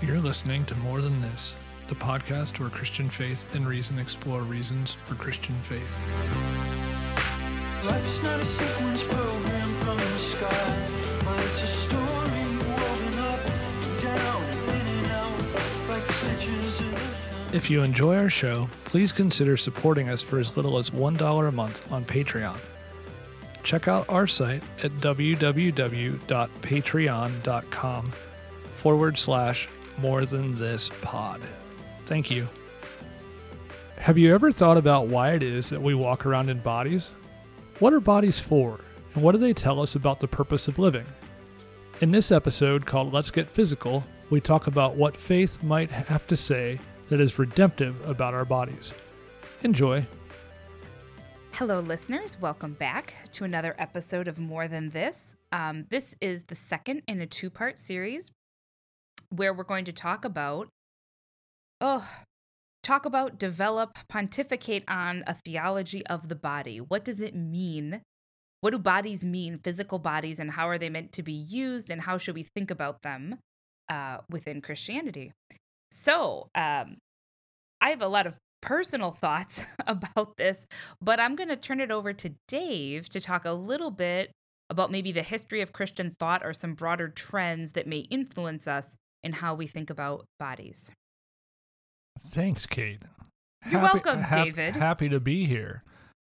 You're listening to More Than This, the podcast where Christian faith and reason explore reasons for Christian faith. Life is not a sequence program from the sky, but it's a story woven up, down, in and out, like stitches in a. If you enjoy our show, please consider supporting us for as little as $1 a month on Patreon. Check out our site at www.patreon.com forward slash more than this pod. Thank you. Have you ever thought about why it is that we walk around in bodies? What are bodies for, and what do they tell us about the purpose of living? In this episode called Let's Get Physical, we talk about what faith might have to say that is redemptive about our bodies. Enjoy. Hello, listeners. Welcome back to another episode of More Than This. Um, this is the second in a two part series where we're going to talk about, oh, talk about, develop, pontificate on a theology of the body. What does it mean? What do bodies mean, physical bodies, and how are they meant to be used, and how should we think about them uh, within Christianity? So, um, I have a lot of personal thoughts about this, but I'm going to turn it over to Dave to talk a little bit about maybe the history of Christian thought or some broader trends that may influence us in how we think about bodies. Thanks, Kate. You're welcome, hap- David. Happy to be here.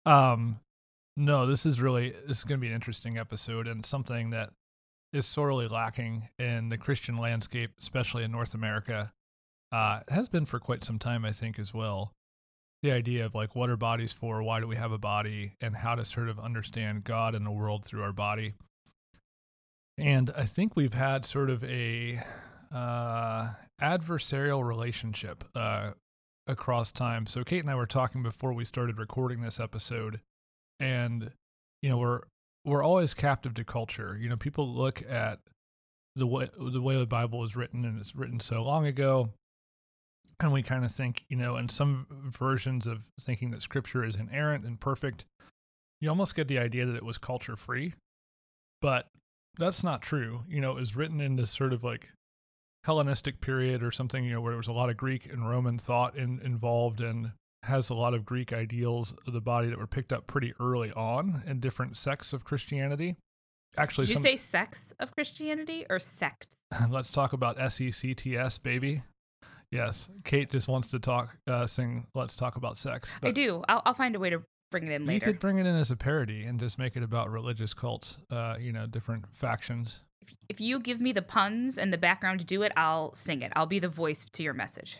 Um, no, this is really this is going to be an interesting episode and something that is sorely lacking in the Christian landscape, especially in North America. Uh, it has been for quite some time, I think, as well. The idea of like what are bodies for? Why do we have a body? And how to sort of understand God and the world through our body. And I think we've had sort of a uh, adversarial relationship uh, across time. So Kate and I were talking before we started recording this episode, and you know we're we're always captive to culture. You know, people look at the way the way the Bible was written, and it's written so long ago, and we kind of think, you know, in some versions of thinking that Scripture is inerrant and perfect, you almost get the idea that it was culture free, but that's not true. You know, it was written in this sort of like Hellenistic period or something, you know, where there was a lot of Greek and Roman thought in, involved and has a lot of Greek ideals of the body that were picked up pretty early on in different sects of Christianity. Actually, Did you some, say sects of Christianity or sect? let's talk about SECTS, baby. Yes, Kate just wants to talk, uh, sing "Let's Talk About Sex." I do. I'll, I'll find a way to bring it in You later. could bring it in as a parody and just make it about religious cults, uh, you know, different factions. If, if you give me the puns and the background to do it, I'll sing it. I'll be the voice to your message.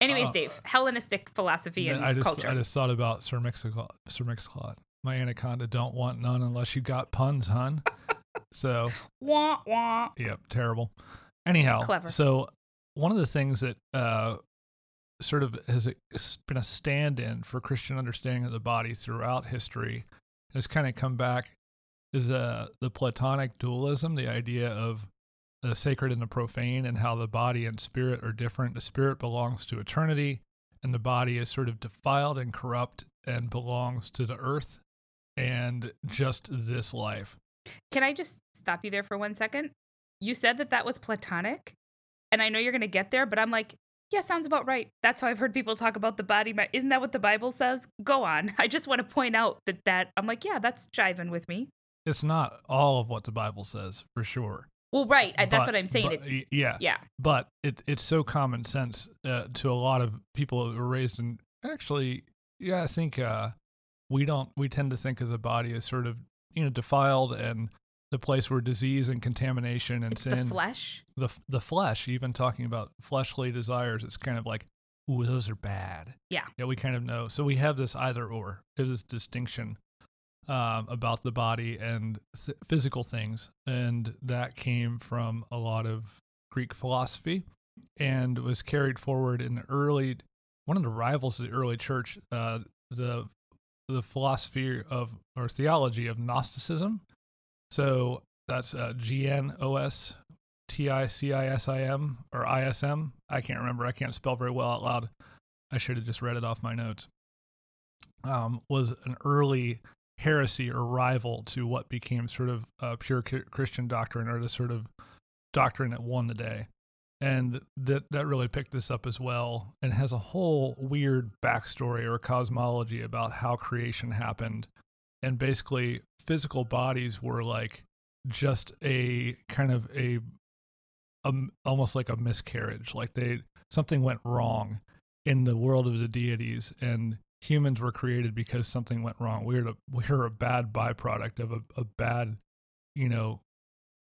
Anyways, Uh, Dave, Hellenistic philosophy and I just culture. I just thought about Sir Mix-a-Lot. Sir Mix-a-Lot. My anaconda don't want none unless you got puns, hun. so wah wah. Yep, terrible. Anyhow, Clever. So one of the things that uh, sort of has been a stand-in for Christian understanding of the body throughout history has kind of come back is uh, the Platonic dualism, the idea of the sacred and the profane, and how the body and spirit are different. The spirit belongs to eternity, and the body is sort of defiled and corrupt and belongs to the earth and just this life. Can I just stop you there for one second? You said that that was platonic, and I know you're going to get there, but I'm like, yeah, sounds about right. That's how I've heard people talk about the body. Isn't that what the Bible says? Go on. I just want to point out that that I'm like, yeah, that's jiving with me. It's not all of what the Bible says, for sure. Well, right. I, that's what I'm saying. but- It, yeah, yeah. but it it's so common sense uh, to a lot of people who were raised in. Actually, yeah, I think uh, we don't. We tend to think of the body as sort of you know defiled and the place where disease and contamination and It's sin, the flesh. the the flesh. Even talking about fleshly desires, it's kind of like, ooh, those are bad. Yeah. Yeah, we kind of know. So we have this either or. There's this distinction um, about the body and th- physical things, and that came from a lot of Greek philosophy, and was carried forward in the early. One of the rivals of the early church, uh, the the philosophy of or theology of Gnosticism. So that's uh, G N O S T I C I S I M or I S M. I can't remember. I can't spell very well out loud. I should have just read it off my notes. Um, was an early heresy or rival to what became sort of pure Christian doctrine or the sort of doctrine that won the day. and that that really picked this up as well and has a whole weird backstory or cosmology about how creation happened and basically physical bodies were like just a kind of a, a almost like a miscarriage like they something went wrong in the world of the deities and humans were created because something went wrong. We're a, we were a bad byproduct of a, a bad you know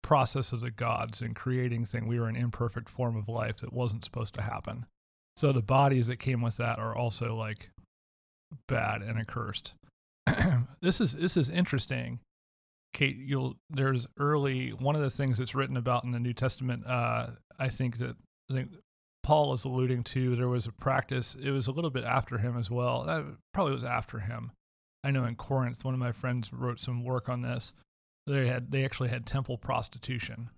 process of the gods in creating thing. We were an imperfect form of life that wasn't supposed to happen. So the bodies that came with that are also like bad and accursed. This is this is interesting kate. You'll there's early one of the things that's written about in the new testament uh i think that i think paul is alluding to there was a practice. It was a little bit after him as well. Uh, probably was after him. I know in corinth one of my friends wrote some work on this. They had they actually had temple prostitution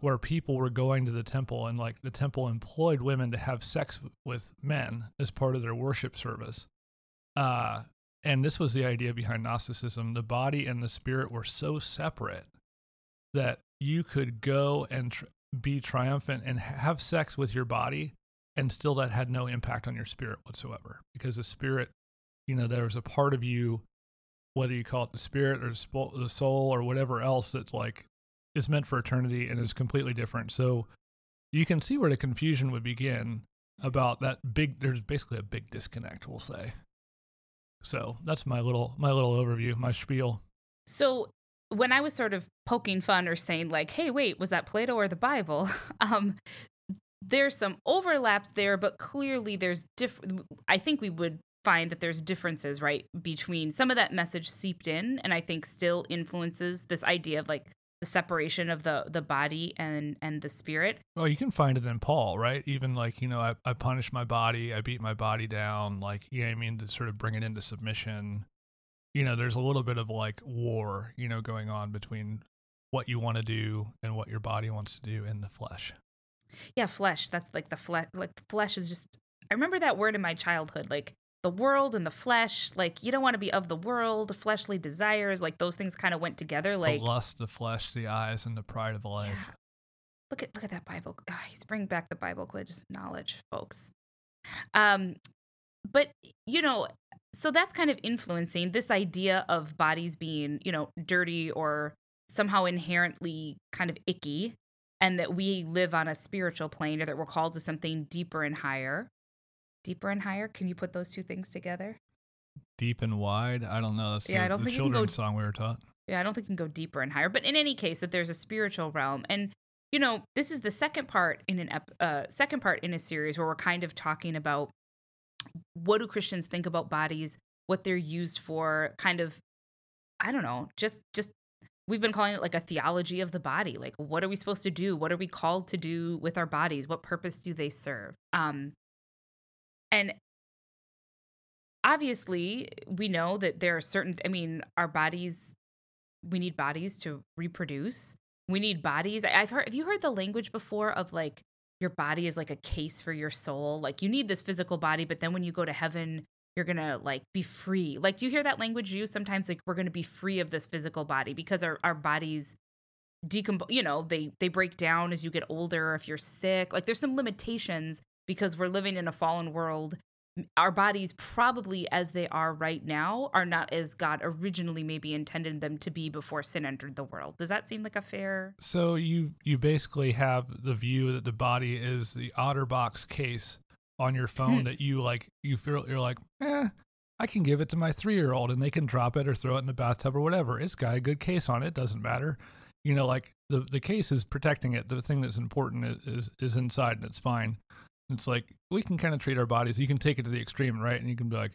where people were going to the temple and like the temple employed women to have sex with men as part of their worship service. Uh and this was the idea behind gnosticism. The body and the spirit were so separate that you could go and tr- be triumphant and have sex with your body and still that had no impact on your spirit whatsoever because the spirit you know there was a part of you whether you call it the spirit or the soul or whatever else that's like is meant for eternity and is completely different. So you can see where the confusion would begin about that big there's basically a big disconnect, we'll say. So that's my little my little overview, my spiel. So when I was sort of poking fun or saying like, "Hey, wait, was that Plato or the Bible?" um there's some overlaps there, but clearly there's different I think we would find that there's differences, right, between some of that message seeped in and I think still influences this idea of like the separation of the the body and and the spirit. Well, you can find it in Paul, right? Even like, you know, I, I punish my body, I beat my body down, like, you know I mean, to sort of bring it into submission. You know, there's a little bit of like war, you know, going on between what you want to do and what your body wants to do in the flesh. Yeah, flesh. That's like the flesh. Like the flesh is just. I remember that word in my childhood. Like the world and the flesh like you don't want to be of the world fleshly desires like those things kind of went together like the lust the flesh the eyes and the pride of life yeah. look at look at that bible oh, he's bringing back the bible quiz knowledge folks um but you know so that's kind of influencing this idea of bodies being you know dirty or somehow inherently kind of icky and that we live on a spiritual plane or that we're called to something deeper and higher deeper and higher. Can you put those two things together? Deep and wide. I don't know. That's yeah, the, I don't the think children's go, song we were taught. Yeah, I don't think you can go deeper and higher. But in any case, that there's a spiritual realm, and you know, this is the second part in an ep- uh, second part in a series where we're kind of talking about what do Christians think about bodies, what they're used for, kind of, I don't know, just just we've been calling it like a theology of the body. Like, what are we supposed to do? What are we called to do with our bodies? What purpose do they serve? Um, and obviously, we know that there are certain, I mean, our bodies, we need bodies to reproduce. We need bodies. I've heard, have you heard the language before of like, your body is like a case for your soul. Like you need this physical body, but then when you go to heaven, you're gonna like be free. Like, do you hear that language used sometimes? Like, we're gonna be free of this physical body because our, our bodies decompose, you know, they they break down as you get older. If you're sick, like there's some limitations because we're living in a fallen world our bodies probably as they are right now are not as god originally maybe intended them to be before sin entered the world. Does that seem like a fair so you you basically have the view that the body is the otterbox case on your phone hmm. that you like you feel you're like eh i can give it to my three year old and they can drop it or throw it in the bathtub or whatever. It's got a good case on it doesn't matter. You know like the the case is protecting it. The thing that's important is is, is inside and it's fine it's like we can kind of treat our bodies. You can take it to the extreme, right? And you can be like,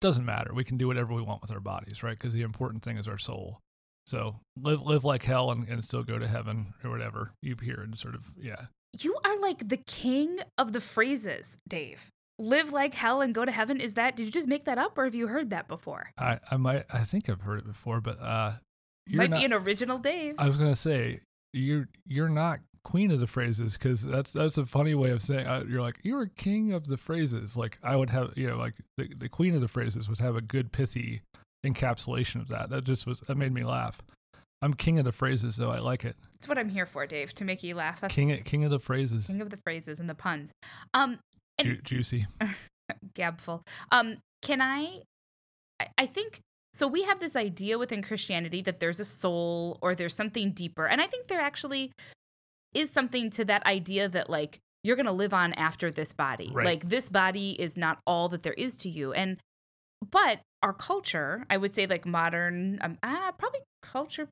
doesn't matter. We can do whatever we want with our bodies, right? Because the important thing is our soul. So live live like hell and, and still go to heaven or whatever you hear and sort of yeah. You are like the king of the phrases, Dave. Live like hell and go to heaven. Is that did you just make that up or have you heard that before? I, I might I think I've heard it before, but uh might not, be an original Dave. I was gonna say you're you're not queen of the phrases because that's that's a funny way of saying uh, you're like you're a king of the phrases like i would have you know like the, the queen of the phrases would have a good pithy encapsulation of that that just was that made me laugh I'm king of the phrases, though. I like it. It's what I'm here for, Dave, to make you laugh. That's King, king of the phrases. king of the phrases and the puns. Um, and- Ju- juicy. gabful. Um, can I, I? I think so. We have this idea within Christianity that there's a soul or there's something deeper, and I think there actually is something to that idea that like you're gonna live on after this body. Right. Like this body is not all that there is to you, and but our culture, I would say, like modern, um, ah, probably culture.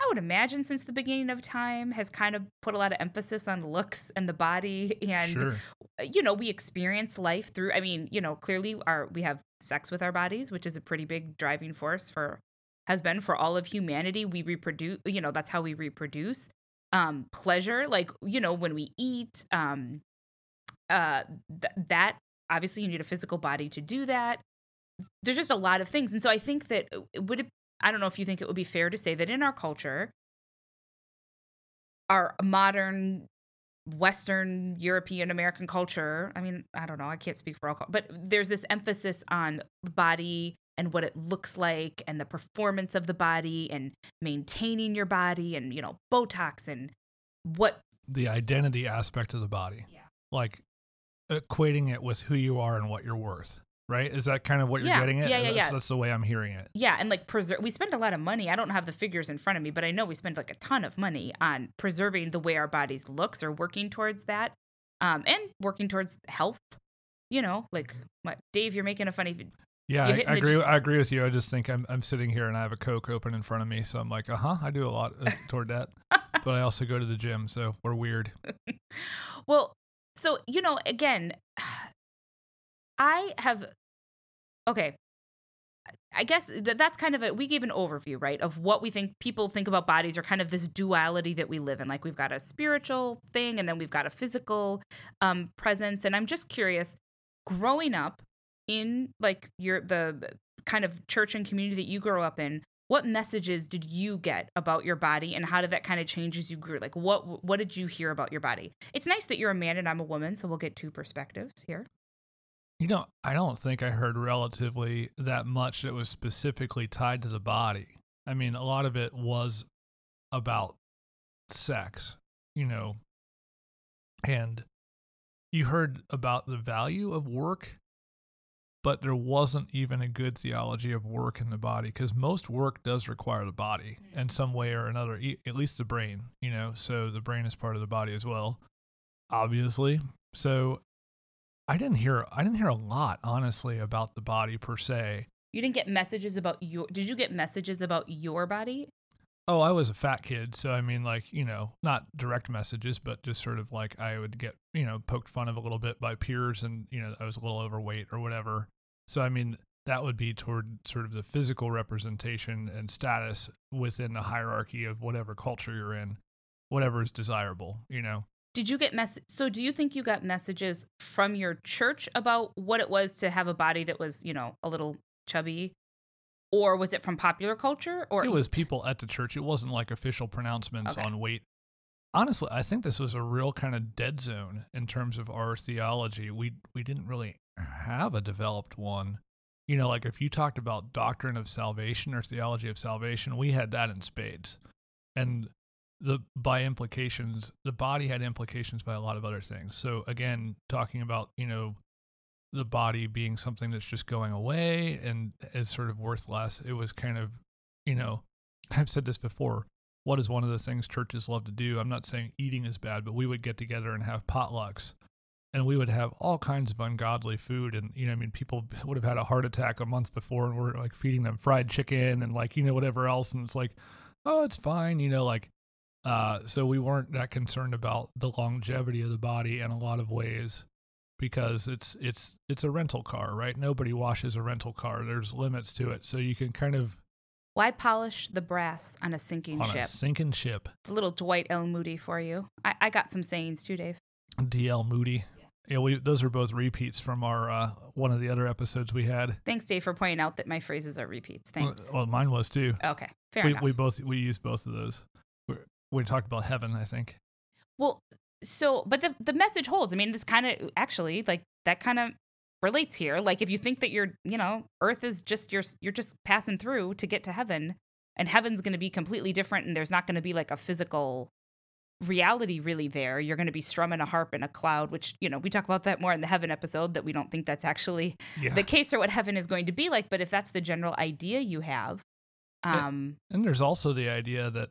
I would imagine since the beginning of time has kind of put a lot of emphasis on looks and the body and sure. you know we experience life through i mean you know clearly our we have sex with our bodies which is a pretty big driving force for has been for all of humanity we reproduce you know that's how we reproduce um pleasure like you know when we eat um uh th- that obviously you need a physical body to do that there's just a lot of things and so i think that uh, would it i don't know if you think it would be fair to say that in our culture our modern Western European American culture. I mean, I don't know. I can't speak for all, but there's this emphasis on body and what it looks like and the performance of the body and maintaining your body and, you know, Botox and what. The identity aspect of the body. Yeah. Like equating it with who you are and what you're worth. Right? Is that kind of what you're Yeah. getting at? Yeah, yeah, that's, yeah. That's the way I'm hearing it. Yeah. And like preserve, we spend a lot of money. I don't have the figures in front of me, but I know we spend like a ton of money on preserving the way our bodies looks or working towards that um, and working towards health. You know, like what, Dave, you're making a funny Yeah, I, I agree. j- I agree with you. I just think I'm I'm sitting here and I have a Coke open in front of me, so I'm like, uh huh. I do a lot uh, toward that, but I also go to the gym, so we're weird. Well, so you know, again, I have okay. I guess that that's kind of a we gave an overview, right, of what we think people think about bodies or kind of this duality that we live in. Like we've got a spiritual thing and then we've got a physical um presence. And I'm just curious, growing up in like your the kind of church and community that you grow up in, what messages did you get about your body and how did that kind of change as you grew like what what did you hear about your body? It's nice that you're a man and i'm a woman so we'll get two perspectives here. You know, I don't think I heard relatively that much that was specifically tied to the body. I mean, a lot of it was about sex, you know, and you heard about the value of work, but there wasn't even a good theology of work in the body because most work does require the body in some way or another, e- at least the brain, you know, so the brain is part of the body as well, obviously. So I didn't hear I didn't hear a lot honestly about the body per se. you didn't get messages about your did you get messages about your body Oh, I was a fat kid, so I mean like, you know, not direct messages, but just sort of like I would get, you know, poked fun of a little bit by peers and, you know, I was a little overweight or whatever. So I mean, that would be toward sort of the physical representation and status within the hierarchy of whatever culture you're in, whatever is desirable, you know. did you get mess so do you think you got messages from your church about what it was to have a body that was you know a little chubby or was it from popular culture or it was people at the church. It wasn't like official pronouncements Okay. on weight. Honestly, I think this was a real kind of dead zone in terms of our theology. We we didn't really have a developed one. You know, like if you talked about doctrine of salvation or theology of salvation, we had that in spades. And the by implications, the body had implications by a lot of other things. So again, talking about, you know, the body being something that's just going away and is sort of worth less. It was kind of, you know, I've said this before. What is one of the things churches love to do? I'm not saying eating is bad, but we would get together and have potlucks and we would have all kinds of ungodly food. And, you know, I mean, people would have had a heart attack a month before and we're like feeding them fried chicken and like, you know, whatever else. And it's like, oh, it's fine, you know, like, uh, so we weren't that concerned about the longevity of the body in a lot of ways because it's it's it's a rental car, right? Nobody washes a rental car. There's limits to it. So you can kind of why polish the brass on a sinking on ship a sinking ship. a little dwight l moody for you I, I got some sayings too dave DL Moody. Yeah, we those are both repeats from our uh, one of the other episodes we had. thanks dave for pointing out that my phrases are repeats thanks Well, mine was too. okay fair we enough we both we used both of those. We, we talked about heaven, I think. Well, so but the the message holds. I mean, this kind of actually like that kind of relates here. Like if you think that you're, you know, earth is just you're you're just passing through to get to heaven, and heaven's going to be completely different and there's not going to be like a physical reality really there you're going to be strumming a harp in a cloud which you know we talk about that more in the heaven episode that we don't think that's actually Yeah. the case or what heaven is going to be like but if that's the general idea you have um And there's also the idea that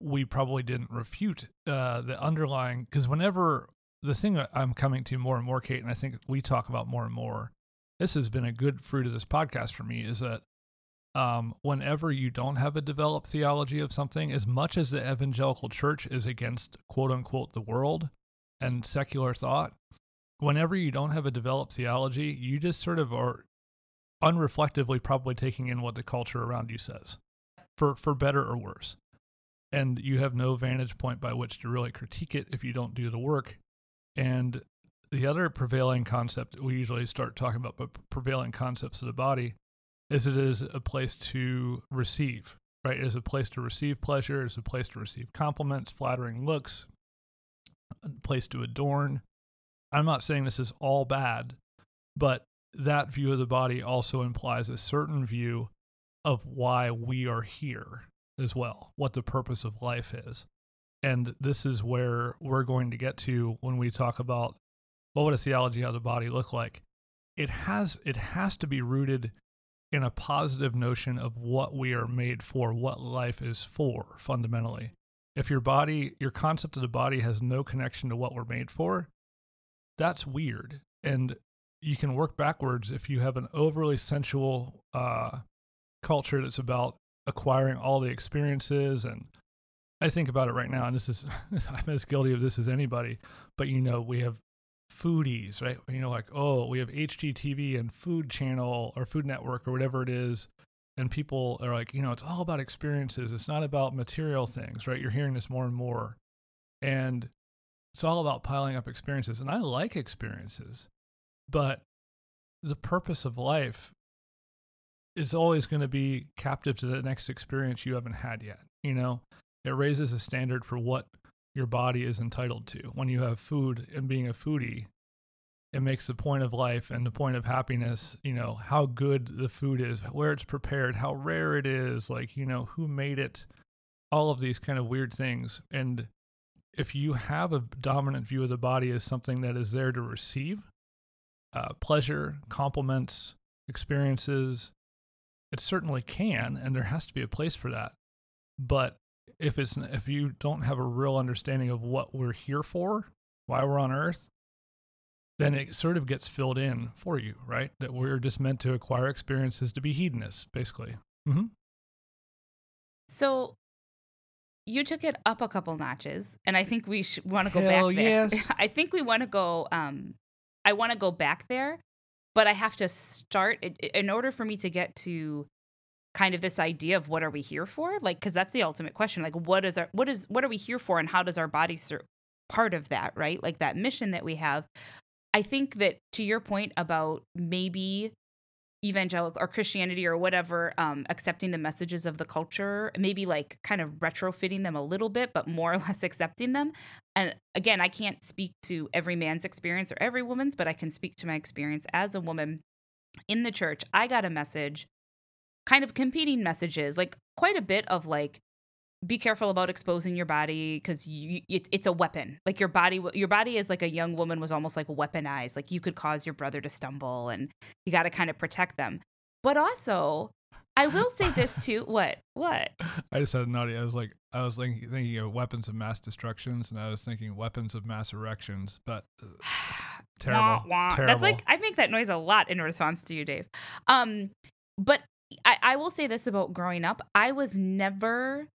we probably didn't refute uh, the underlying, because whenever the thing that I'm coming to more and more, Kate, and I think we talk about more and more, this has been a good fruit of this podcast for me, is that um, whenever you don't have a developed theology of something, as much as the evangelical church is against quote unquote the world and secular thought, whenever you don't have a developed theology, you just sort of are unreflectively probably taking in what the culture around you says for for better or worse. And you have no vantage point by which to really critique it if you don't do the work and the other prevailing concept we usually start talking about but prevailing concepts of the body is it is a place to receive right it is a place to receive pleasure it is a place to receive compliments flattering looks a place to adorn i'm not saying this is all bad but that view of the body also implies a certain view of why we are here as well, what the purpose of life is. And this is where we're going to get to when we talk about what would a theology of the body look like. It has it has to be rooted in a positive notion of what we are made for, what life is for fundamentally. If your body, your concept of the body has no connection to what we're made for, that's weird. And you can work backwards if you have an overly sensual uh, culture that's about acquiring all the experiences and I think about it right now, and this is I'm as guilty of this as anybody. But you know, we have foodies, right? You know, like oh, we have HGTV and Food Channel or Food Network or whatever it is, and people are like, you know, it's all about experiences. It's not about material things, right? You're hearing this more and more, and it's all about piling up experiences. And I like experiences, but the purpose of life is always going to be captive to the next experience you haven't had yet. You know, it raises a standard for what your body is entitled to. When you have food and being a foodie, it makes the point of life and the point of happiness, you know, how good the food is, where it's prepared, how rare it is, like, you know, who made it, all of these kind of weird things. And if you have a dominant view of the body as something that is there to receive uh, pleasure, compliments, experiences, it certainly can, and there has to be a place for that. But if it's if you don't have a real understanding of what we're here for, why we're on Earth, then it sort of gets filled in for you, right? That we're just meant to acquire experiences to be hedonists, basically. Mm-hmm. So you took it up a couple notches, and I think we should want to go Hell back there. yes. I think we want to go. Um, I want to go back there, but I have to start in order for me to get to kind of this idea of what are we here for, like because that's the ultimate question. Like, what is our what is what are we here for, and how does our body serve part of that, right? Like that mission that we have. I think that to your point about maybe evangelical or Christianity or whatever, um, accepting the messages of the culture, maybe like kind of retrofitting them a little bit, but more or less accepting them. And again, I can't speak to every man's experience or every woman's, but I can speak to my experience as a woman in the church. I got a message, kind of competing messages, like quite a bit of like, be careful about exposing your body because you it's, it's a weapon like your body your body is like a young woman was almost like weaponized like you could cause your brother to stumble and you got to kind of protect them but also i will say this too what what I just had a naughty. I was like, I was thinking, thinking of weapons of mass destructions, and I was thinking weapons of mass erections. But uh, terrible, Wah, wah. terrible. That's like I make that noise a lot in response to you, Dave. Um, but I, I will say this about growing up: I was never.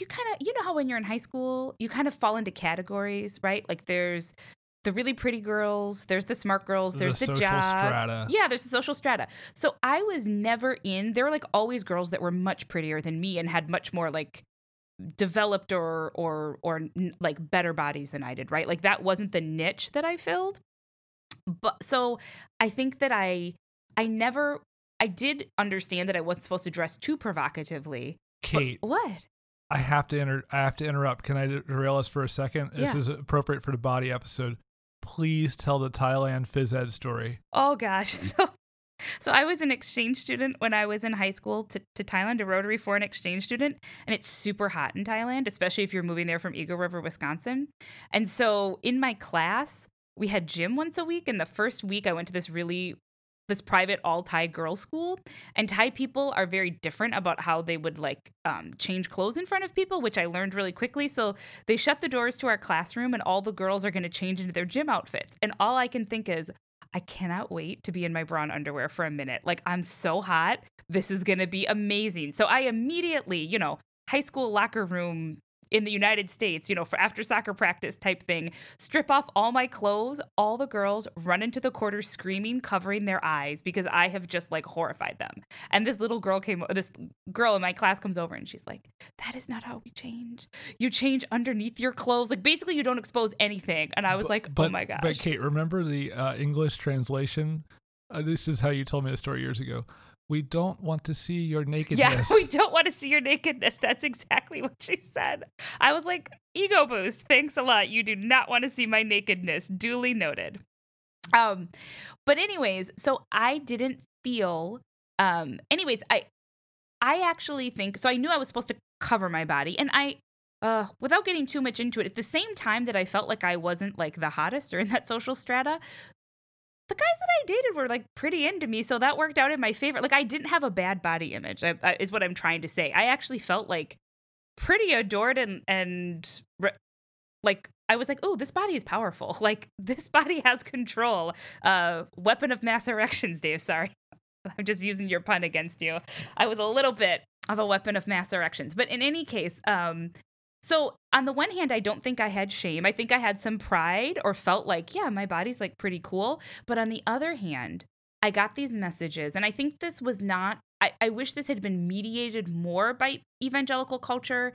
You kind of, you know how when you're in high school, you kind of fall into categories, right? Like there's the really pretty girls, there's the smart girls, there's the, social jocks. strata. Yeah, there's the social strata. So I was never in. There were like always girls that were much prettier than me and had much more like developed or or or n- like better bodies than I did, right? Like that wasn't the niche that I filled. But so I think that I I never I did understand that I wasn't supposed to dress too provocatively. Kate. what? I have to inter- I have to interrupt. Can I derail us for a second? This Yeah. is appropriate for the body episode. Please tell the Thailand phys ed story. Oh gosh. So So I was an exchange student when I was in high school to, to Thailand, a Rotary foreign exchange student, and it's super hot in Thailand, especially if you're moving there from Eagle River, Wisconsin. And so in my class, we had gym once a week, and the first week I went to this really this private all Thai girls school, and Thai people are very different about how they would like um, change clothes in front of people, which I learned really quickly. So they shut the doors to our classroom, and all the girls are going to change into their gym outfits. And all I can think is, I cannot wait to be in my bra and underwear for a minute. Like, I'm so hot. This is going to be amazing. So I immediately, you know, high school locker room in the United States, you know, for after soccer practice type thing, strip off all my clothes, all the girls run into the quarter screaming, covering their eyes because I have just like horrified them. And this little girl came, this girl in my class comes over and she's like, that is not how we change. You change underneath your clothes. Like basically you don't expose anything. And I was But- like, but, oh my gosh. But Kate, remember the uh, English translation? Uh, this is how you told me the story years ago. We don't want to see your nakedness. Yeah, we don't want to see your nakedness. That's exactly what she said. I was like, ego boost. Thanks a lot. You do not want to see my nakedness. Duly noted. Um, but anyways, so I didn't feel um anyways, I I actually think so I knew I was supposed to cover my body and I uh without getting too much into it, at the same time that I felt like I wasn't like the hottest or in that social strata, the guys that I dated were like pretty into me, so that worked out in my favor. Like I didn't have a bad body image, I, I, is what I'm trying to say. I actually felt like pretty adored and and re- like I was like, oh, this body is powerful. Like this body has control. Uh, weapon of mass erections, Dave. Sorry, I'm just using your pun against you. I was a little bit of a weapon of mass erections, but in any case, um, so on the one hand, I don't think I had shame. I think I had some pride or felt like, yeah, my body's like pretty cool. But on the other hand, I got these messages, and I think this was not. I, I wish this had been mediated more by evangelical culture.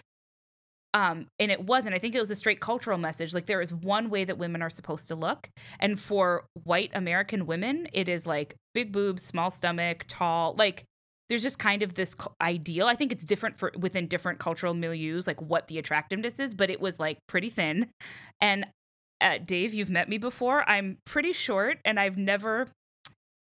Um, and it wasn't. I think it was a straight cultural message. Like there is one way that women are supposed to look, and for white American women, it is like big boobs, small stomach, tall. Like there's just kind of this ideal. I think it's different for within different cultural milieus, like what the attractiveness is. But it was like pretty thin, and uh, Dave, you've met me before. I'm pretty short, and I've never.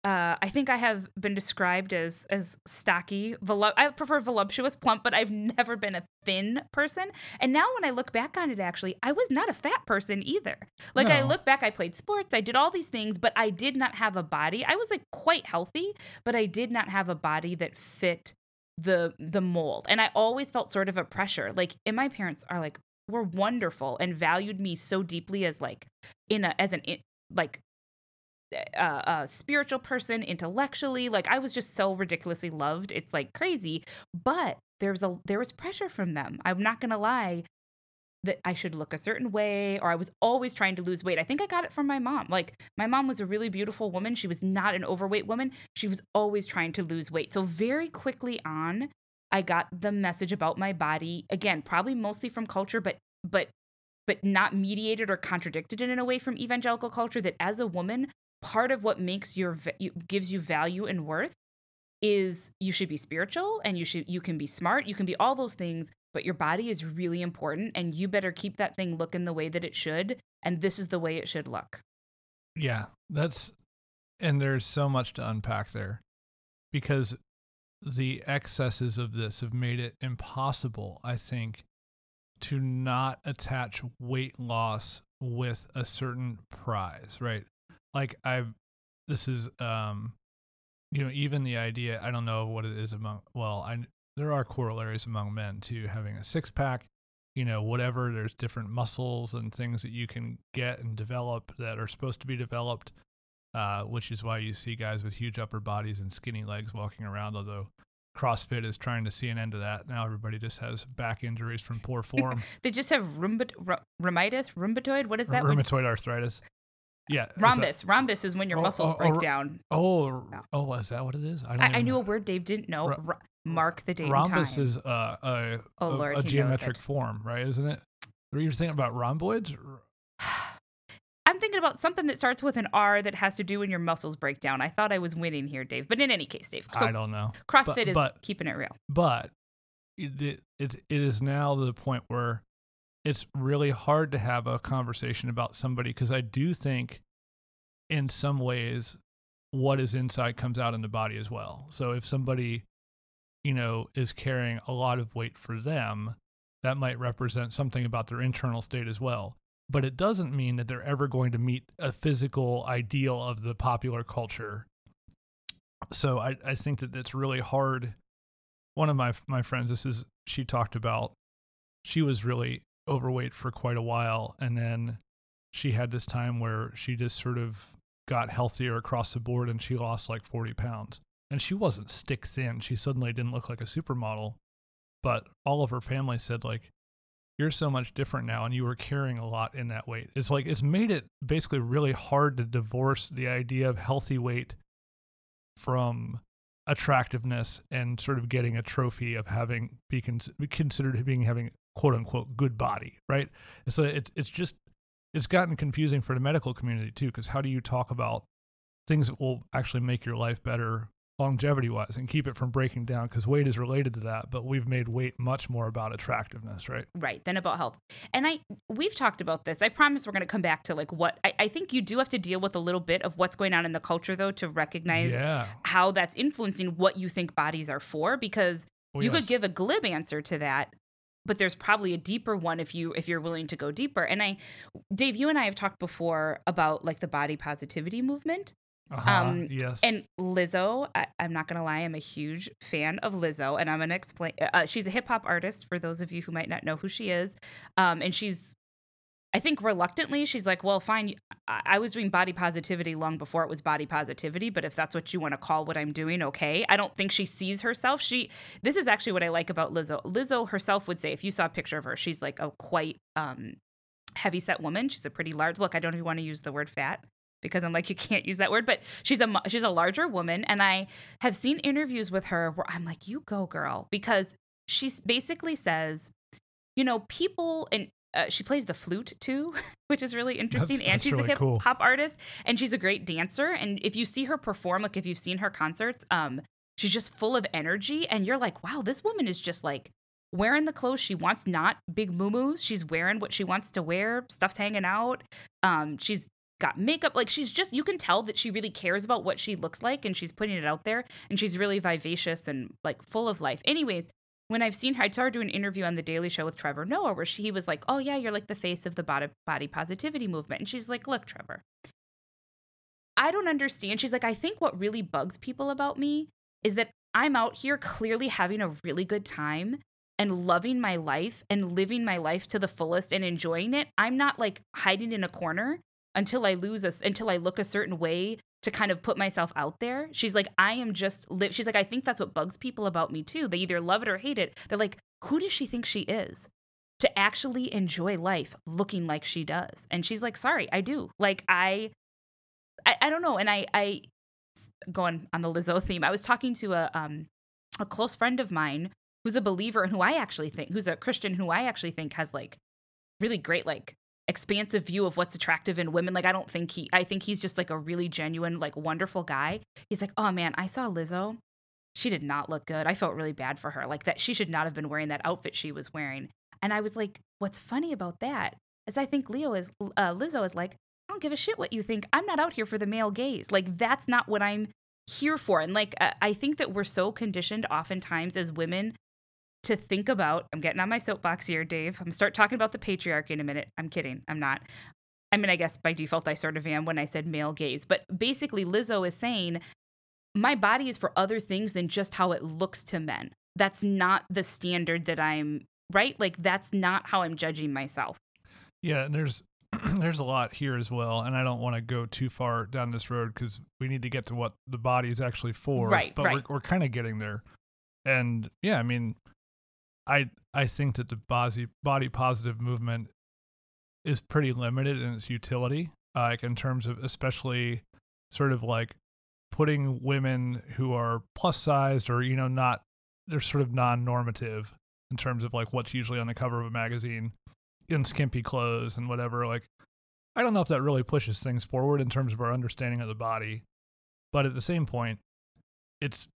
Uh, I think I have been described as as stocky. Volu- I prefer voluptuous, plump, but I've never been a thin person. And now, when I look back on it, actually, I was not a fat person either. Like I look back, I played sports, I did all these things, but I did not have a body. I was like quite healthy, but I did not have a body that fit the the mold. And I always felt sort of a pressure. Like, and my parents are like were wonderful and valued me so deeply as like in a as an in, like uh, a spiritual person intellectually like i was just so ridiculously loved it's like crazy but there was a there was pressure from them i'm not gonna lie that i should look a certain way or i was always trying to lose weight i think i got it from my mom like my mom was a really beautiful woman she was not an overweight woman she was always trying to lose weight so very quickly on i got the message about my body again probably mostly from culture but but but not mediated or contradicted in a way from evangelical culture that as a woman part of what makes your gives you value and worth is you should be spiritual and you should you can be smart you can be all those things but your body is really important and you better keep that thing looking the way that it should and this is the way it should look Yeah, that's and there's so much to unpack there because the excesses of this have made it impossible, I think, to not attach weight loss with a certain prize, right? Like I've this is um you know, even the idea, I don't know what it is among well, I there are corollaries among men to having a six pack, you know, whatever, there's different muscles and things that you can get and develop that are supposed to be developed. Uh, which is why you see guys with huge upper bodies and skinny legs walking around, although CrossFit is trying to see an end to that. Now everybody just has back injuries from poor form, they just have rheumat- rh- rheumatitis rheumatoid what is that rheumatoid arthritis. Yeah. is that- rhombus rhombus is when your Oh, muscles oh, break oh, down oh, oh, is that what it is? don't I, I knew a word dave didn't know Rh- mark the date Rhombus is uh, a, Oh, a, Lord, a geometric form, right? Isn't it? Were you thinking about rhomboids? I'm thinking about something that starts with an R that has to do when your muscles break down. I thought I was winning here, Dave. But in any case, Dave. So I don't know. CrossFit but- is but- keeping it real. but it, it it it is now to the point where it's really hard to have a conversation about somebody because I do think in some ways what is inside comes out in the body as well. So if somebody, you know, is carrying a lot of weight for them, that might represent something about their internal state as well. But it doesn't mean that they're ever going to meet a physical ideal of the popular culture. So I, I think that it's really hard. One of my my friends, this is she talked about, she was really overweight for quite a while, and then she had this time where she just sort of got healthier across the board and she lost like 40 pounds. And she wasn't stick thin. She suddenly didn't look like a supermodel. But all of her family said, like, you're so much different now and you were carrying a lot in that weight. It's like it's made it basically really hard to divorce the idea of healthy weight from attractiveness and sort of getting a trophy of having be, cons- be considered being having quote unquote good body, right? So it's it's just it's gotten confusing for the medical community too because how do you talk about things that will actually make your life better longevity wise and keep it from breaking down? Because weight is related to that but we've made weight much more about attractiveness right? Right than about health. And i we've talked about this. I promise we're going to come back to like what I, I think you do have to deal with a little bit of what's going on in the culture though to recognize yeah. how that's influencing what you think bodies are for because Oh, you yes. could give a glib answer to that but there's probably a deeper one if you if you're willing to go deeper. And i dave you and i have talked before about like the body positivity movement. Uh-huh. um, yes. and lizzo I, i'm not gonna lie i'm a huge fan of lizzo and i'm gonna explain uh, she's a hip-hop artist for those of you who might not know who she is. Um, and she's I think reluctantly, she's like, well, fine. I was doing body positivity long before it was body positivity, but if that's what you want to call what I'm doing, okay. I don't think she sees herself. She, this is actually what I like about Lizzo. Lizzo herself would say, if you saw a picture of her, she's like a quite um, heavy set woman. She's a pretty large look. I don't even want to use the word fat because I'm like, you can't use that word, but she's a, she's a larger woman. And I have seen interviews with her where I'm like, you go girl, because she basically says, you know, people and uh, she plays the flute too, which is really interesting. and that's she's really a hip cool. hop artist, and she's a great dancer. And if you see her perform, like if you've seen her concerts, um, she's just full of energy, and you're like, wow, this woman is just like wearing the clothes she wants, not big moo She's wearing what she wants to wear. Stuff's hanging out. Um, she's got makeup like she's just you can tell that she really cares about what she looks like and she's putting it out there and she's really vivacious and like full of life anyways when I've seen her, I do an interview on the Daily Show with Trevor Noah, where she he was like, "Oh yeah, you're like the face of the body body positivity movement," and she's like, "Look, Trevor, I don't understand." She's like, "I think what really bugs people about me is that I'm out here clearly having a really good time and loving my life and living my life to the fullest and enjoying it. I'm not like hiding in a corner until I lose us until I look a certain way to kind of put myself out there. She's like, I am just li-. she's like, I think that's what bugs people about me too. They either love it or hate it. They're like, who does she think she is? To actually enjoy life looking like she does. And she's like, sorry, I do. Like I I, I don't know. And I I going on the Lizzo theme, I was talking to a um a close friend of mine who's a believer and who I actually think who's a Christian who I actually think has like really great like expansive view of what's attractive in women. Like I don't think he I think he's just like a really genuine, like wonderful guy. He's like, Oh man, I saw Lizzo. She did not look good. I felt really bad for her. Like that she should not have been wearing that outfit she was wearing. And I was like, what's funny about that is I think Leo is uh, Lizzo is like, I don't give a shit what you think. I'm not out here for the male gaze. Like that's not what I'm here for. And like uh, I think that we're so conditioned oftentimes as women to think about. I'm getting on my soapbox here, Dave. I'm gonna start talking about the patriarchy in a minute. I'm kidding. I'm not. I mean, I guess by default I sort of am when I said male gaze, but basically Lizzo is saying my body is for other things than just how it looks to men. That's not the standard that I'm right. Like that's not how I'm judging myself. Yeah, and there's there's a lot here as well, and I don't want to go too far down this road because we need to get to what the body is actually for. Right, but right. we're we're kind of getting there, and yeah, I mean, I I think that the body body positive movement is pretty limited in its utility, uh, like in terms of especially sort of like putting women who are plus sized or you know not they're sort of non-normative in terms of like what's usually on the cover of a magazine in skimpy clothes and whatever like i don't know if that really pushes things forward in terms of our understanding of the body but at the same point it's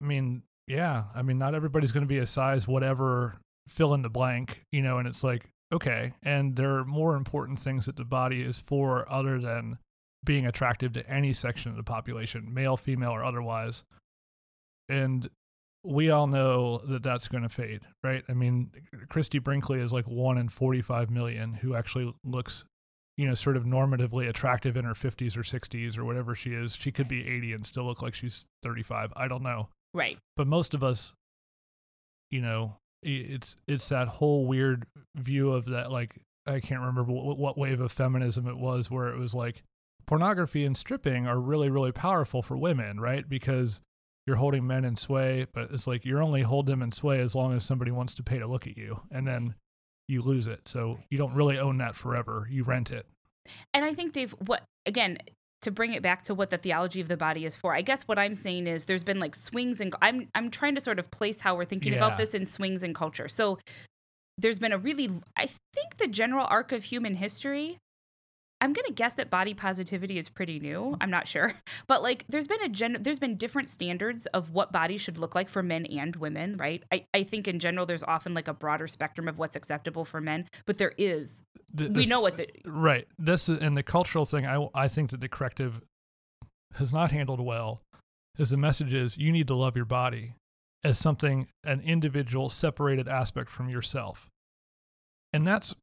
i mean yeah i mean not everybody's going to be a size whatever fill in the blank you know and it's like okay and there are more important things that the body is for other than being attractive to any section of the population, male, female, or otherwise. And we all know that that's going to fade, right? I mean, Christy Brinkley is like one in 45 million who actually looks, you know, sort of normatively attractive in her 50s or 60s or whatever she is. She could be 80 and still look like she's 35. I don't know. Right. But most of us, you know, it's it's that whole weird view of that like I can't remember what, what wave of feminism it was where it was like pornography and stripping are really really powerful for women, right? Because you're holding men in sway, but it's like you're only hold them in sway as long as somebody wants to pay to look at you, and then you lose it. So you don't really own that forever. You rent it. And I think Dave, what again to bring it back to what the theology of the body is for. I guess what I'm saying is there's been like swings and I'm I'm trying to sort of place how we're thinking Yeah. about this in swings in culture. So there's been a really I think the general arc of human history I'm going to guess that body positivity is pretty new. Mm. I'm not sure. But like there's been a gen there's been different standards of what bodies should look like for men and women, right? I, I think in general there's often like a broader spectrum of what's acceptable for men, but there is we this- know what's it Right. This is, and the cultural thing. I I think that the corrective has not handled well. Is the message is you need to love your body as something an individual separated aspect from yourself, and that's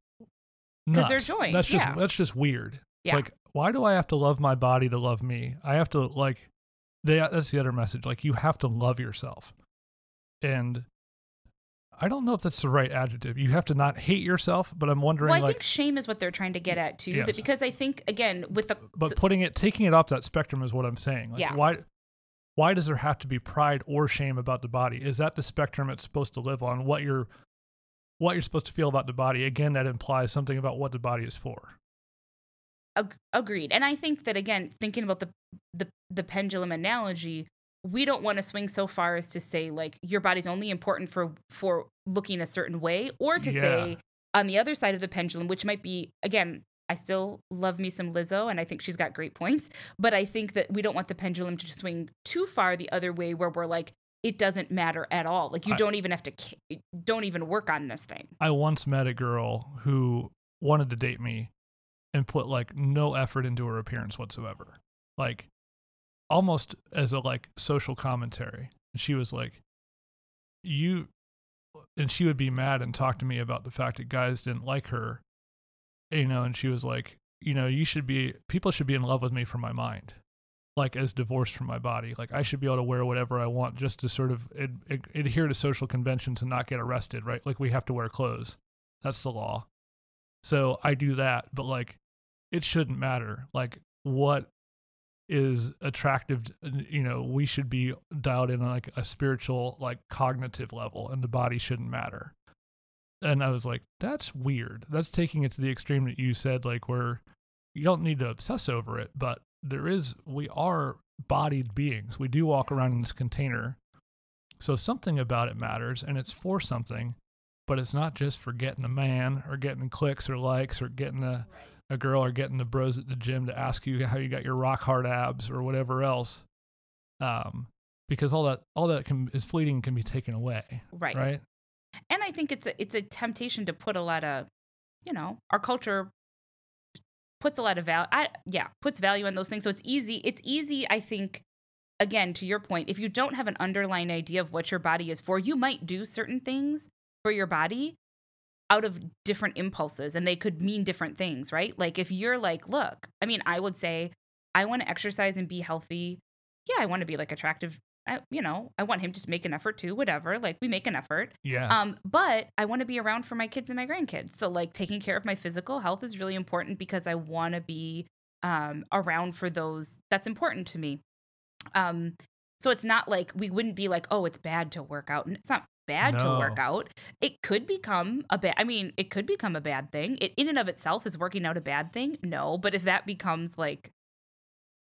'Cause they're joined, That's just yeah. that's just weird. It's Yeah. like why do I have to love my body to love me? I have to like. They, that's the other message. Like you have to love yourself, and I don't know if that's the right adjective. You have to not hate yourself, but I'm wondering Well, I like think shame is what they're trying to get at too. Yes. because I think again with the but so- putting it taking it off that spectrum is what i'm saying like Yeah. why why does there have to be pride or shame about the body is that the spectrum it's supposed to live on what you're what you're supposed to feel about the body again that implies something about what the body is for agreed, and I think that again thinking about the the the pendulum analogy, we don't want to swing so far as to say like your body's only important for for looking a certain way, or to Yeah. say on the other side of the pendulum, which might be again. I still love me some Lizzo, and I think she's got great points. But I think that we don't want the pendulum to swing too far the other way, where we're like, it doesn't matter at all. Like you I- don't even have to, don't even work on this thing. i once met a girl who wanted to date me and put like no effort into her appearance whatsoever like almost as a like social commentary And she was like you and she would be mad and talk to me about the fact that guys didn't like her you know and she was like you know you should be people should be in love with me for my mind like as divorced from my body. Like i should be able to wear whatever i want just to sort of ad- ad- adhere to social conventions and not get arrested right? Like we have to wear clothes. That's the law. So i do that but like it shouldn't matter. Like what is attractive you know we should be dialed in on like a spiritual like cognitive level and the body shouldn't matter. And i was like that's weird. That's taking it to the extreme that you said like where you don't need to obsess over it but there is we are bodied beings. We do walk around in this container. So something about it matters and it's for something but it's not just for getting a man or getting clicks or likes or getting a, a girl or getting the bros at the gym to ask you how you got your rock hard abs or whatever else. Um because all that all that can is fleeting and can be taken away Right. right? And I think it's a it's a temptation to put a lot of, you know, our culture puts a lot of value. I, yeah, puts value on those things. So it's easy. It's easy. I think. Again, to your point, if you don't have an underlying idea of what your body is for, you might do certain things for your body out of different impulses, and they could mean different things, right? Like if you're like, look, I mean, I would say, I want to exercise and be healthy. Yeah, I want to be like attractive. I, you know, I want him to make an effort too. Whatever. Like we make an effort. yeah Um, but I want to be around for my kids and my grandkids. So like taking care of my physical health is really important because I want to be um around for those. That's important to me. Um, so it's not like we wouldn't be like, oh, it's bad to work out, and it's not bad to work out. It could become a bad. I mean, it could become a bad thing. It in and of itself is working out a bad thing. No, but if that becomes like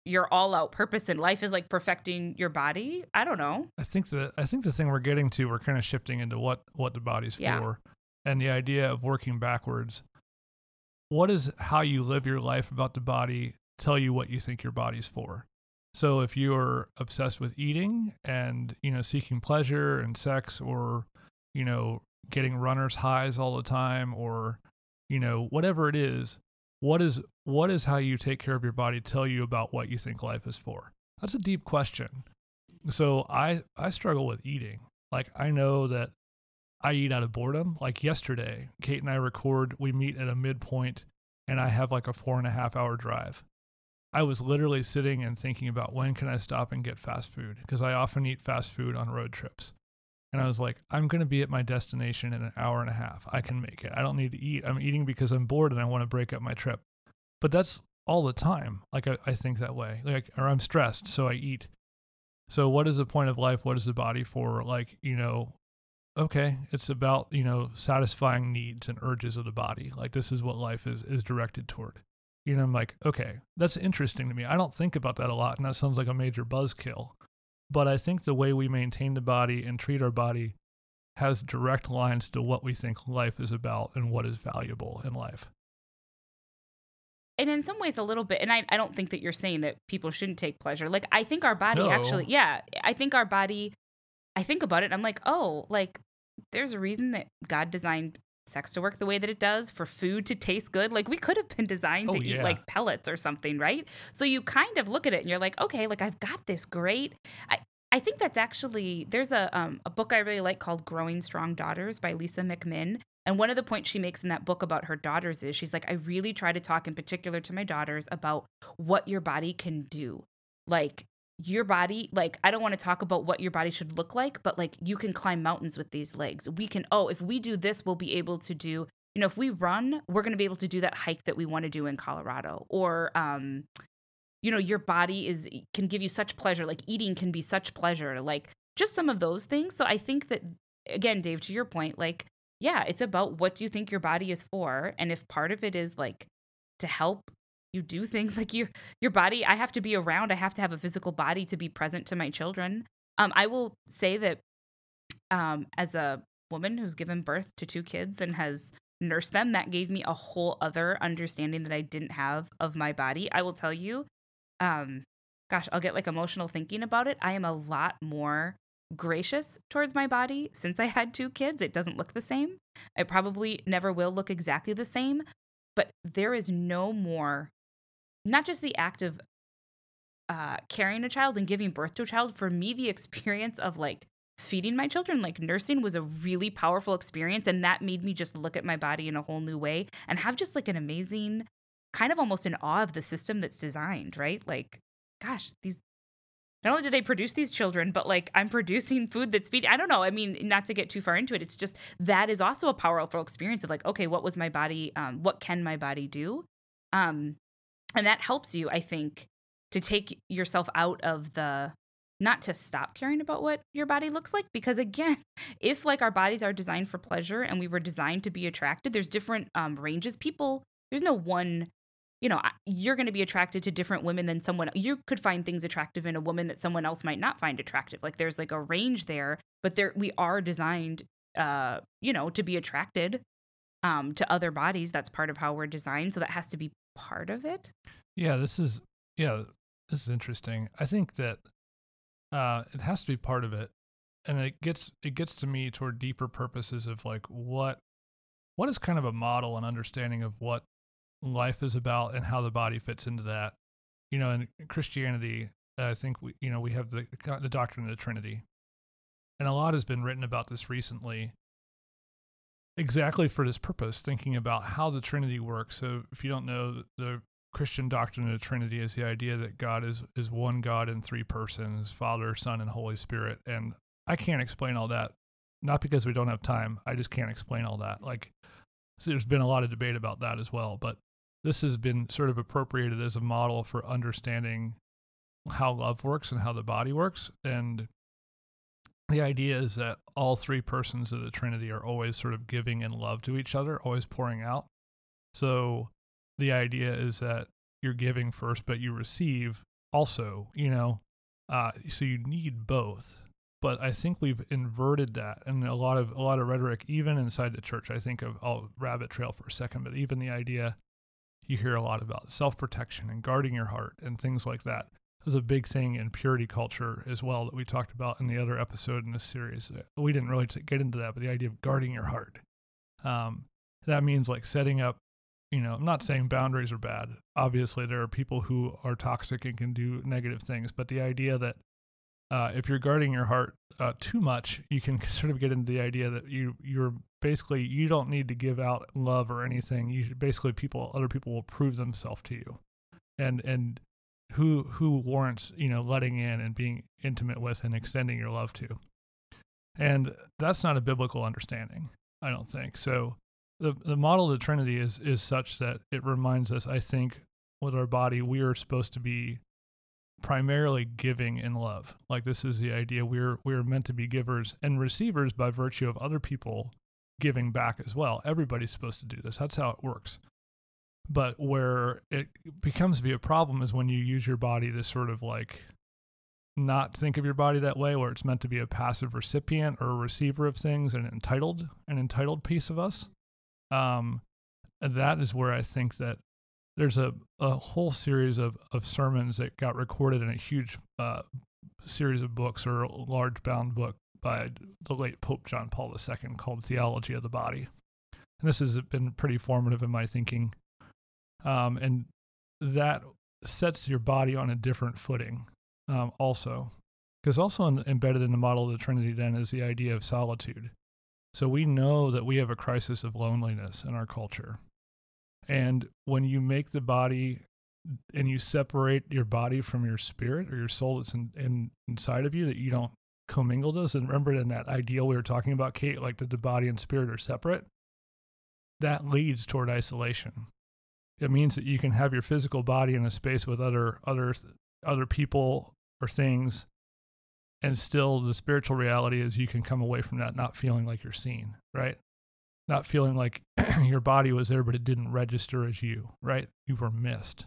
your all out purpose in life is like perfecting your body, I don't know. I think the I think the thing we're getting to, we're kind of shifting into what what the body's Yeah. for, and the idea of working backwards. What is how you live your life about the body tell you what you think your body's for? So if you're obsessed with eating and you know seeking pleasure and sex, or you know getting runner's highs all the time, or you know whatever it is, what is what is how you take care of your body tell you about what you think life is for? That's a deep question. So I I struggle with eating. Like I know that I eat out of boredom. Like yesterday, Kate and I record, we meet at a midpoint and I have like a four and a half hour drive. I was literally sitting and thinking about when can I stop and get fast food because I often eat fast food on road trips. And I was like, I'm going to be at my destination in an hour and a half. I can make it. I don't need to eat. I'm eating because I'm bored and I want to break up my trip. But that's all the time. Like I, I think that way. Like or I'm stressed, so I eat. So what is the point of life? What is the body for? Like, you know, okay, it's about, you know, satisfying needs and urges of the body. Like this is what life is is directed toward. You know, I'm like, okay, that's interesting to me. I don't think about that a lot, and that sounds like a major buzzkill. But I think the way we maintain the body and treat our body has direct lines to what we think life is about and what is valuable in life. and in some ways a little bit and I, I don't think that you're saying that people shouldn't take pleasure like i think our body No. actually yeah i think our body i think about it i'm like oh like there's a reason that god designed sex to work the way that it does for food to taste good. Like we could have been designed to Oh, eat like pellets or something right? So you kind of look at it and you're like okay like i've got this great i I think that's actually there's a um, a book I really like called Growing Strong Daughters by Lisa McMinn, and one of the points she makes in that book about her daughters is she's like, I really try to talk in particular to my daughters about what your body can do. Like, your body, like, I don't want to talk about what your body should look like, but like, you can climb mountains with these legs. We can, oh, if we do this, we'll be able to do, you know, if we run, we're going to be able to do that hike that we want to do in Colorado. Or, um, you know, your body is can give you such pleasure. Like, eating can be such pleasure. Like, just some of those things. So I think that, again, Dave, to your point, like, yeah, it's about what do you think your body is for, and if part of it is like to help you do things like your your body, I have to be around. I have to have a physical body to be present to my children. Um, I will say that um, as a woman who's given birth to two kids and has nursed them, that gave me a whole other understanding that I didn't have of my body. I will tell you, um, gosh, I'll get like emotional thinking about it. I am a lot more gracious towards my body since I had two kids. It doesn't look the same. it probably never will look exactly the same, but there is no more, not just the act of uh, carrying a child and giving birth to a child. For me, the experience of like feeding my children, like nursing, was a really powerful experience. And that made me just look at my body in a whole new way and have just like an amazing, kind of almost in awe of the system that's designed, right? Like, gosh, these not only did I produce these children, but like I'm producing food that's feeding. I don't know. I mean, not to get too far into it, it's just that is also a powerful experience of like, okay, what was my body? Um, what can my body do? Um, and that helps you, I think, to take yourself out of the not to stop caring about what your body looks like because again if like our bodies are designed for pleasure and we were designed to be attracted there's different um, ranges. People there's no one you know you're going to be attracted to different women than someone you could find things attractive in a woman that someone else might not find attractive. Like there's like a range there but there we are designed uh you know to be attracted um to other bodies. That's part of how we're designed so that has to be part of it Yeah, this is yeah, this is interesting. I think that uh it has to be part of it. And it gets it gets to me toward deeper purposes of like what what is kind of a model and understanding of what life is about and how the body fits into that. You know, in Christianity, I think we you know, we have the the doctrine of the Trinity. And a lot has been written about this recently exactly for this purpose, thinking about how the Trinity works. So, if you don't know, the Christian doctrine of the Trinity is the idea that God is is one God in three persons, Father, Son, and Holy Spirit. And I can't explain all that, not because we don't have time. I just can't explain all that. Like, so there's been a lot of debate about that as well. But this has been sort of appropriated as a model for understanding how love works and how the body works. And the idea is that all three persons of the Trinity are always sort of giving in love to each other, always pouring out. So the idea is that you're giving first, but you receive also, you know, uh, so you need both. But I think we've inverted that, and a lot of a lot of rhetoric, even inside the church. I think of I'll rabbit trail for a second, but even the idea you hear a lot about self protection and guarding your heart and things like that is a big thing in purity culture as well that we talked about in the other episode in this series. We didn't really get into that, but the idea of guarding your heart. Um, that means like setting up you know, I'm not saying boundaries are bad. Obviously, there are people who are toxic and can do negative things, but the idea that uh, if you're guarding your heart uh, too much, you can sort of get into the idea that you you're basically you don't need to give out love or anything. You basically people other people will prove themselves to you, and and who who warrants you know letting in and being intimate with and extending your love to, and that's not a biblical understanding. I don't think so. The the model of the Trinity is is such that it reminds us. I think with our body, we are supposed to be primarily giving in love. Like this is the idea we're we're meant to be givers and receivers by virtue of other people giving back as well. Everybody's supposed to do this. That's how it works. But where it becomes to be a problem is when you use your body to sort of like not think of your body that way where it's meant to be a passive recipient or a receiver of things and entitled an entitled piece of us um that is where i think that there's a, a whole series of, of sermons that got recorded in a huge uh, series of books or a large bound book by the late Pope John Paul II called Theology of the Body. And this has been pretty formative in my thinking. Um, and that sets your body on a different footing um, also. Because also in, embedded in the model of the Trinity then is the idea of solitude. So we know that we have a crisis of loneliness in our culture. And when you make the body and you separate your body from your spirit or your soul that's in, in inside of you, that you don't commingle those. And remember in that ideal we were talking about, Kate, like that the body and spirit are separate, that leads toward isolation. It means that you can have your physical body in a space with other other other people or things, and still the spiritual reality is you can come away from that not feeling like you're seen, right? not feeling like your body was there, but it didn't register as you, right? You were missed.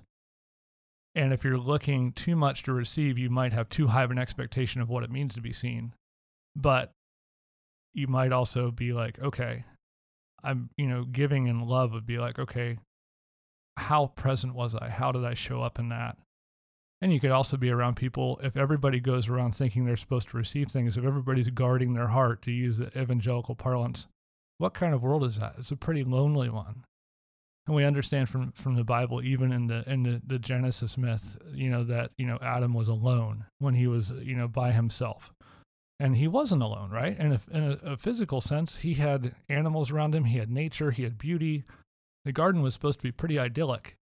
And if you're looking too much to receive, you might have too high of an expectation of what it means to be seen. But you might also be like, okay, I'm, you know, giving in love would be like, okay, how present was I? How did I show up in that? And you could also be around people, if everybody goes around thinking they're supposed to receive things, if everybody's guarding their heart, to use the evangelical parlance, what kind of world is that? It's a pretty lonely one. And we understand from, from the Bible, even in the in the, the Genesis myth, you know, that, you know, Adam was alone when he was, you know, by himself. And he wasn't alone, right? And in a, a physical sense, he had animals around him, he had nature, he had beauty. The garden was supposed to be pretty idyllic.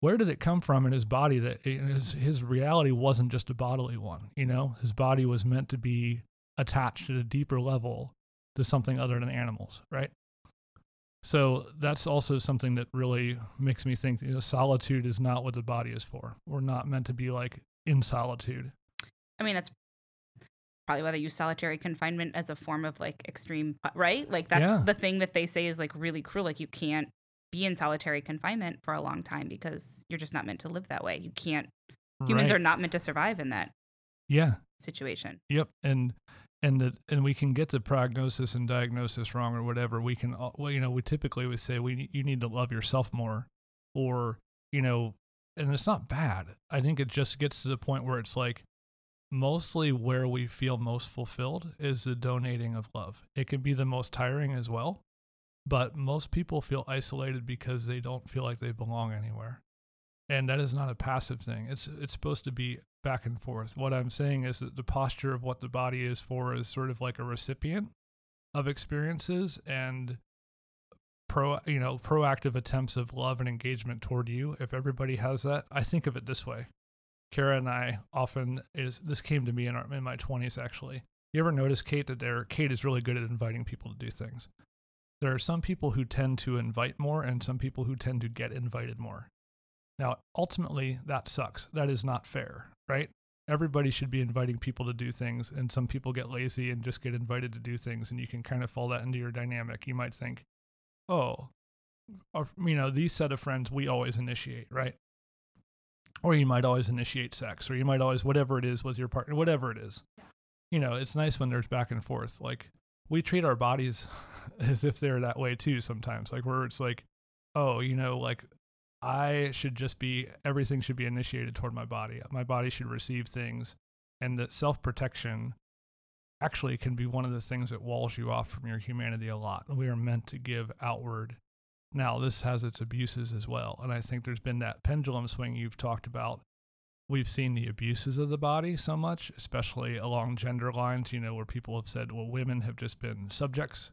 Where did it come from in his body that his, his reality wasn't just a bodily one? You know, his body was meant to be attached at a deeper level to something other than animals, right? So that's also something that really makes me think you know, solitude is not what the body is for. We're not meant to be like in solitude. I mean, that's probably why they use solitary confinement as a form of like extreme, right? Like that's Yeah. the thing that they say is like really cruel. Like you can't be in solitary confinement for a long time because you're just not meant to live that way. You can't. Humans Right. are not meant to survive in that Yeah. situation. Yep. And and the and we can get the prognosis and diagnosis wrong or whatever. We can well, you know, we typically would say we you need to love yourself more or, you know, and it's not bad. I think it just gets to the point where it's like mostly where we feel most fulfilled is the donating of love. It can be the most tiring as well, but most people feel isolated because they don't feel like they belong anywhere. And that is not a passive thing. It's it's supposed to be back and forth. What I'm saying is that the posture of what the body is for is sort of like a recipient of experiences and pro you know proactive attempts of love and engagement toward you if everybody has that i think of it this way kara and i often is this came to me in, our, in my 20s actually. You ever notice kate that there kate is really good at inviting people to do things. There are some people who tend to invite more and some people who tend to get invited more. Now ultimately that sucks. That is not fair right? Everybody should be inviting people to do things and some people get lazy and just get invited to do things and you can kind of fall that into your dynamic. You might think oh you know these set of friends we always initiate right or you might always initiate sex or you might always whatever it is with your partner whatever it is you know it's nice when there's back and forth like we treat our bodies as if they're that way too sometimes like where it's like oh you know like I should just be everything should be initiated toward my body. My body should receive things, and that self protection actually can be one of the things that walls you off from your humanity a lot. We are meant to give outward Now, this has its abuses as well. And I think there's been that pendulum swing you've talked about. We've seen the abuses of the body so much, especially along gender lines, you know, where people have said, well, women have just been subjects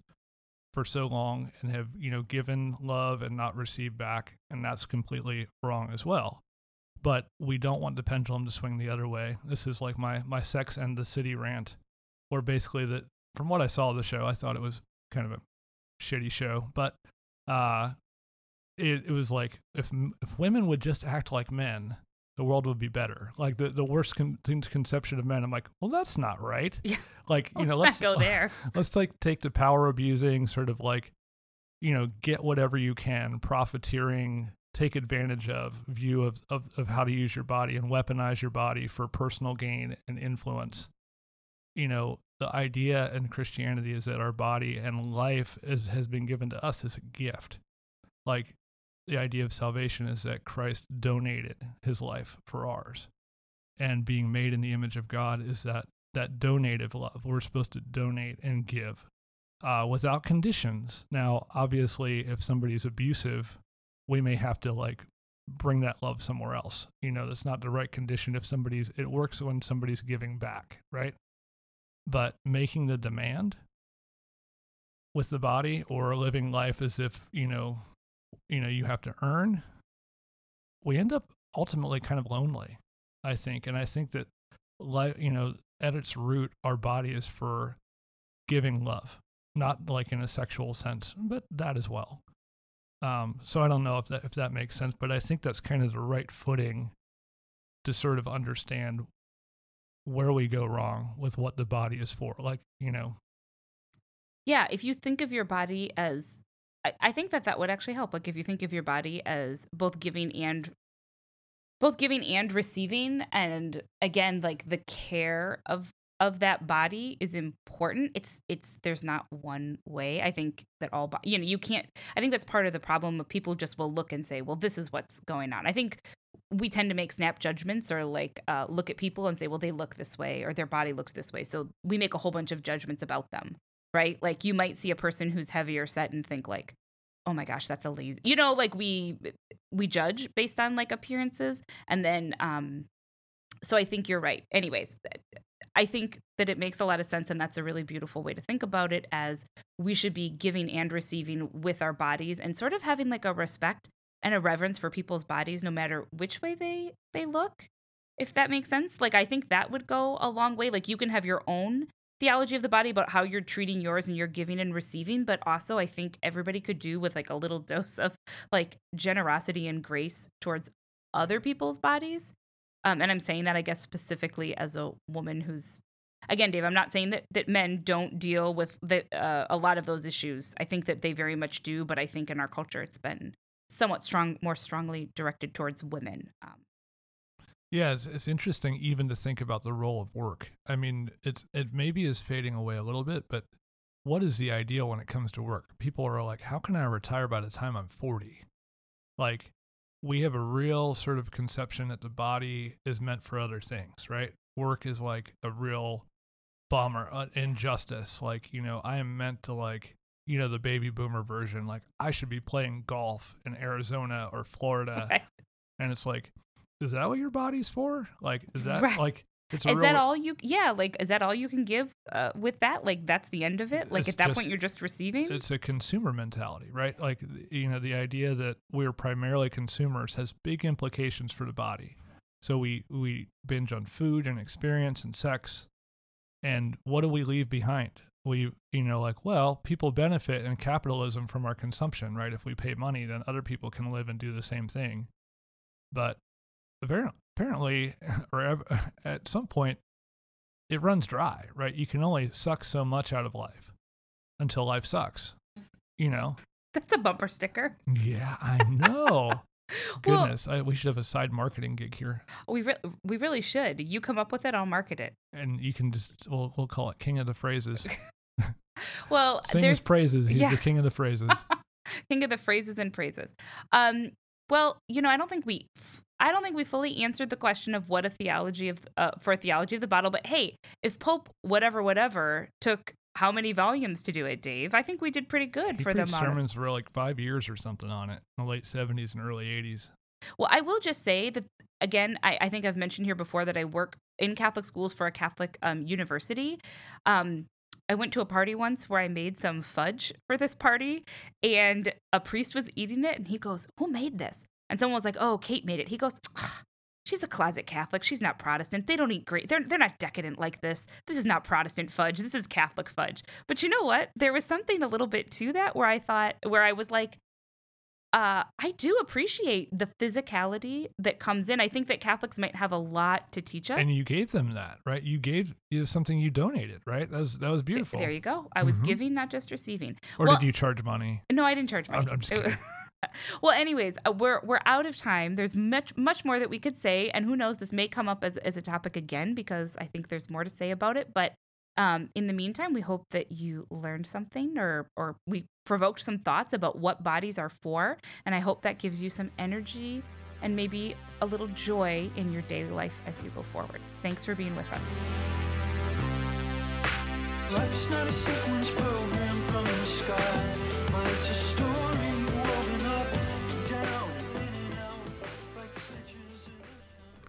for so long and have, you know, given love and not received back. And that's completely wrong as well. But we don't want the pendulum to swing the other way. This is like my, my sex and the city rant, where basically that from what I saw of the show, I thought it was kind of a shitty show, but uh, it, it was like if if women would just act like men, the world would be better. Like the, the worst con- conception of men. I'm like, well, that's not right. Yeah. Like you know, let's let's go there. let's like take the power abusing sort of like, you know, get whatever you can, profiteering, take advantage of view of, of, of how to use your body and weaponize your body for personal gain and influence. You know, the idea in Christianity is that our body and life is, has been given to us as a gift. Like the idea of salvation is that Christ donated his life for ours. And being made in the image of God is that that donative love. We're supposed to donate and give uh, without conditions. Now, obviously, if somebody's abusive, we may have to like bring that love somewhere else. You know, that's not the right condition. If somebody's, it works when somebody's giving back, right? But making the demand with the body or living life as if you know you know you have to earn we end up ultimately kind of lonely i think. And i think that life you know at its root our body is for giving love not like in a sexual sense but that as well. Um, so i don't know if that if that makes sense but i think that's kind of the right footing to sort of understand where we go wrong with what the body is for. Like, you know. Yeah, if you think of your body as I, think that that would actually help. Like if you think of your body as both giving and both giving and receiving and again like the care of of that body is important it's it's there's not one way i think that all you know you can't i think that's part of the problem of people just will look and say well this is what's going on i think we tend to make snap judgments or like uh, look at people and say, well, they look this way or their body looks this way. So we make a whole bunch of judgments about them, right? Like you might see a person who's heavier set and think like, oh my gosh, that's a lazy, you know, like we we judge based on like appearances, and then um, so I think you're right. Anyways, I think that it makes a lot of sense, and that's a really beautiful way to think about it. As we should be giving and receiving with our bodies, and sort of having like a respect and a reverence for people's bodies no matter which way they they look if that makes sense. Like i think that would go a long way. Like you can have your own theology of the body about how you're treating yours and you're giving and receiving but also i think everybody could do with like a little dose of like generosity and grace towards other people's bodies. Um, and i'm saying that i guess specifically as a woman who's again dave i'm not saying that, that men don't deal with the, uh, a lot of those issues. I think that they very much do but i think in our culture it's been somewhat strong, more strongly directed towards women. Um, yeah, it's, it's interesting even to think about the role of work. I mean, it's it maybe is fading away a little bit, but what is the ideal when it comes to work? People are like, how can I retire by the time I'm 40? Like, we have a real sort of conception that the body is meant for other things, right? Work is like a real bummer, uh, injustice. Like, you know, I am meant to like you know the baby boomer version like i should be playing golf in arizona or florida. Right. and it's like is that what your body's for? Like is that right. like is that all you yeah like is that all you can give uh, with that? Like that's the end of it? Like at that just, point you're just receiving? it's a consumer mentality right? Like you know the idea that we're primarily consumers has big implications for the body. So we we binge on food and experience and sex and what do we leave behind? We you know like well people benefit in capitalism from our consumption right? If we pay money then other people can live and do the same thing. But apparently or at some point it runs dry right? You can only suck so much out of life until life sucks mm-hmm. you know? That's a bumper sticker. Yeah i know Goodness, well, I, we should have a side marketing gig here. We re- we really should. You come up with it, I'll market it. And you can just we'll we'll call it King of the Phrases. well, sing his praises. He's yeah. the king of the phrases. king of the phrases and praises. Um, well, you know, I don't think we, I don't think we fully answered the question of what a theology of uh, for a theology of the bottle. But hey, if Pope whatever whatever took how many volumes to do it, Dave. I think we did pretty good He for the amount. sermons for like five years or something on it in the late 70s and early 80s. Well, I will just say that again. I, I think I've mentioned here before that I work in Catholic schools for a Catholic um, university. Um, I went to a party once where I made some fudge for this party, and a priest was eating it, and he goes, "Who made this?" And someone was like, "Oh, Kate made it." He goes. "Ah, She's a closet Catholic. She's not Protestant. They don't eat great. They're they're not decadent like this. This is not Protestant fudge. This is Catholic fudge. But you know what? There was something a little bit to that where I thought where I was like, uh, I do appreciate the physicality that comes in. I think that Catholics might have a lot to teach us. And you gave them that, right? You gave you something you donated, right? That was that was beautiful. There you go. I was Mhm. giving, not just receiving. Or Well- did you charge money? No, I didn't charge I'm- money. I'm just kidding. well, anyways, uh, we're we're out of time. There's much much more that we could say, and who knows, this may come up as as a topic again because I think there's more to say about it. But um, in the meantime, we hope that you learned something, or or we provoked some thoughts about what bodies are for, and I hope that gives you some energy and maybe a little joy in your daily life as you go forward. Thanks for being with us. Life is not a sequence program from the sky, but it's a story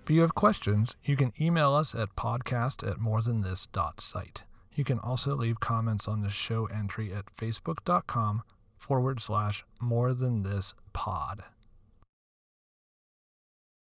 If you have questions, you can email us at podcast at morethanthis.site. You can also leave comments on the show entry at facebook.com forward slash more than this pod.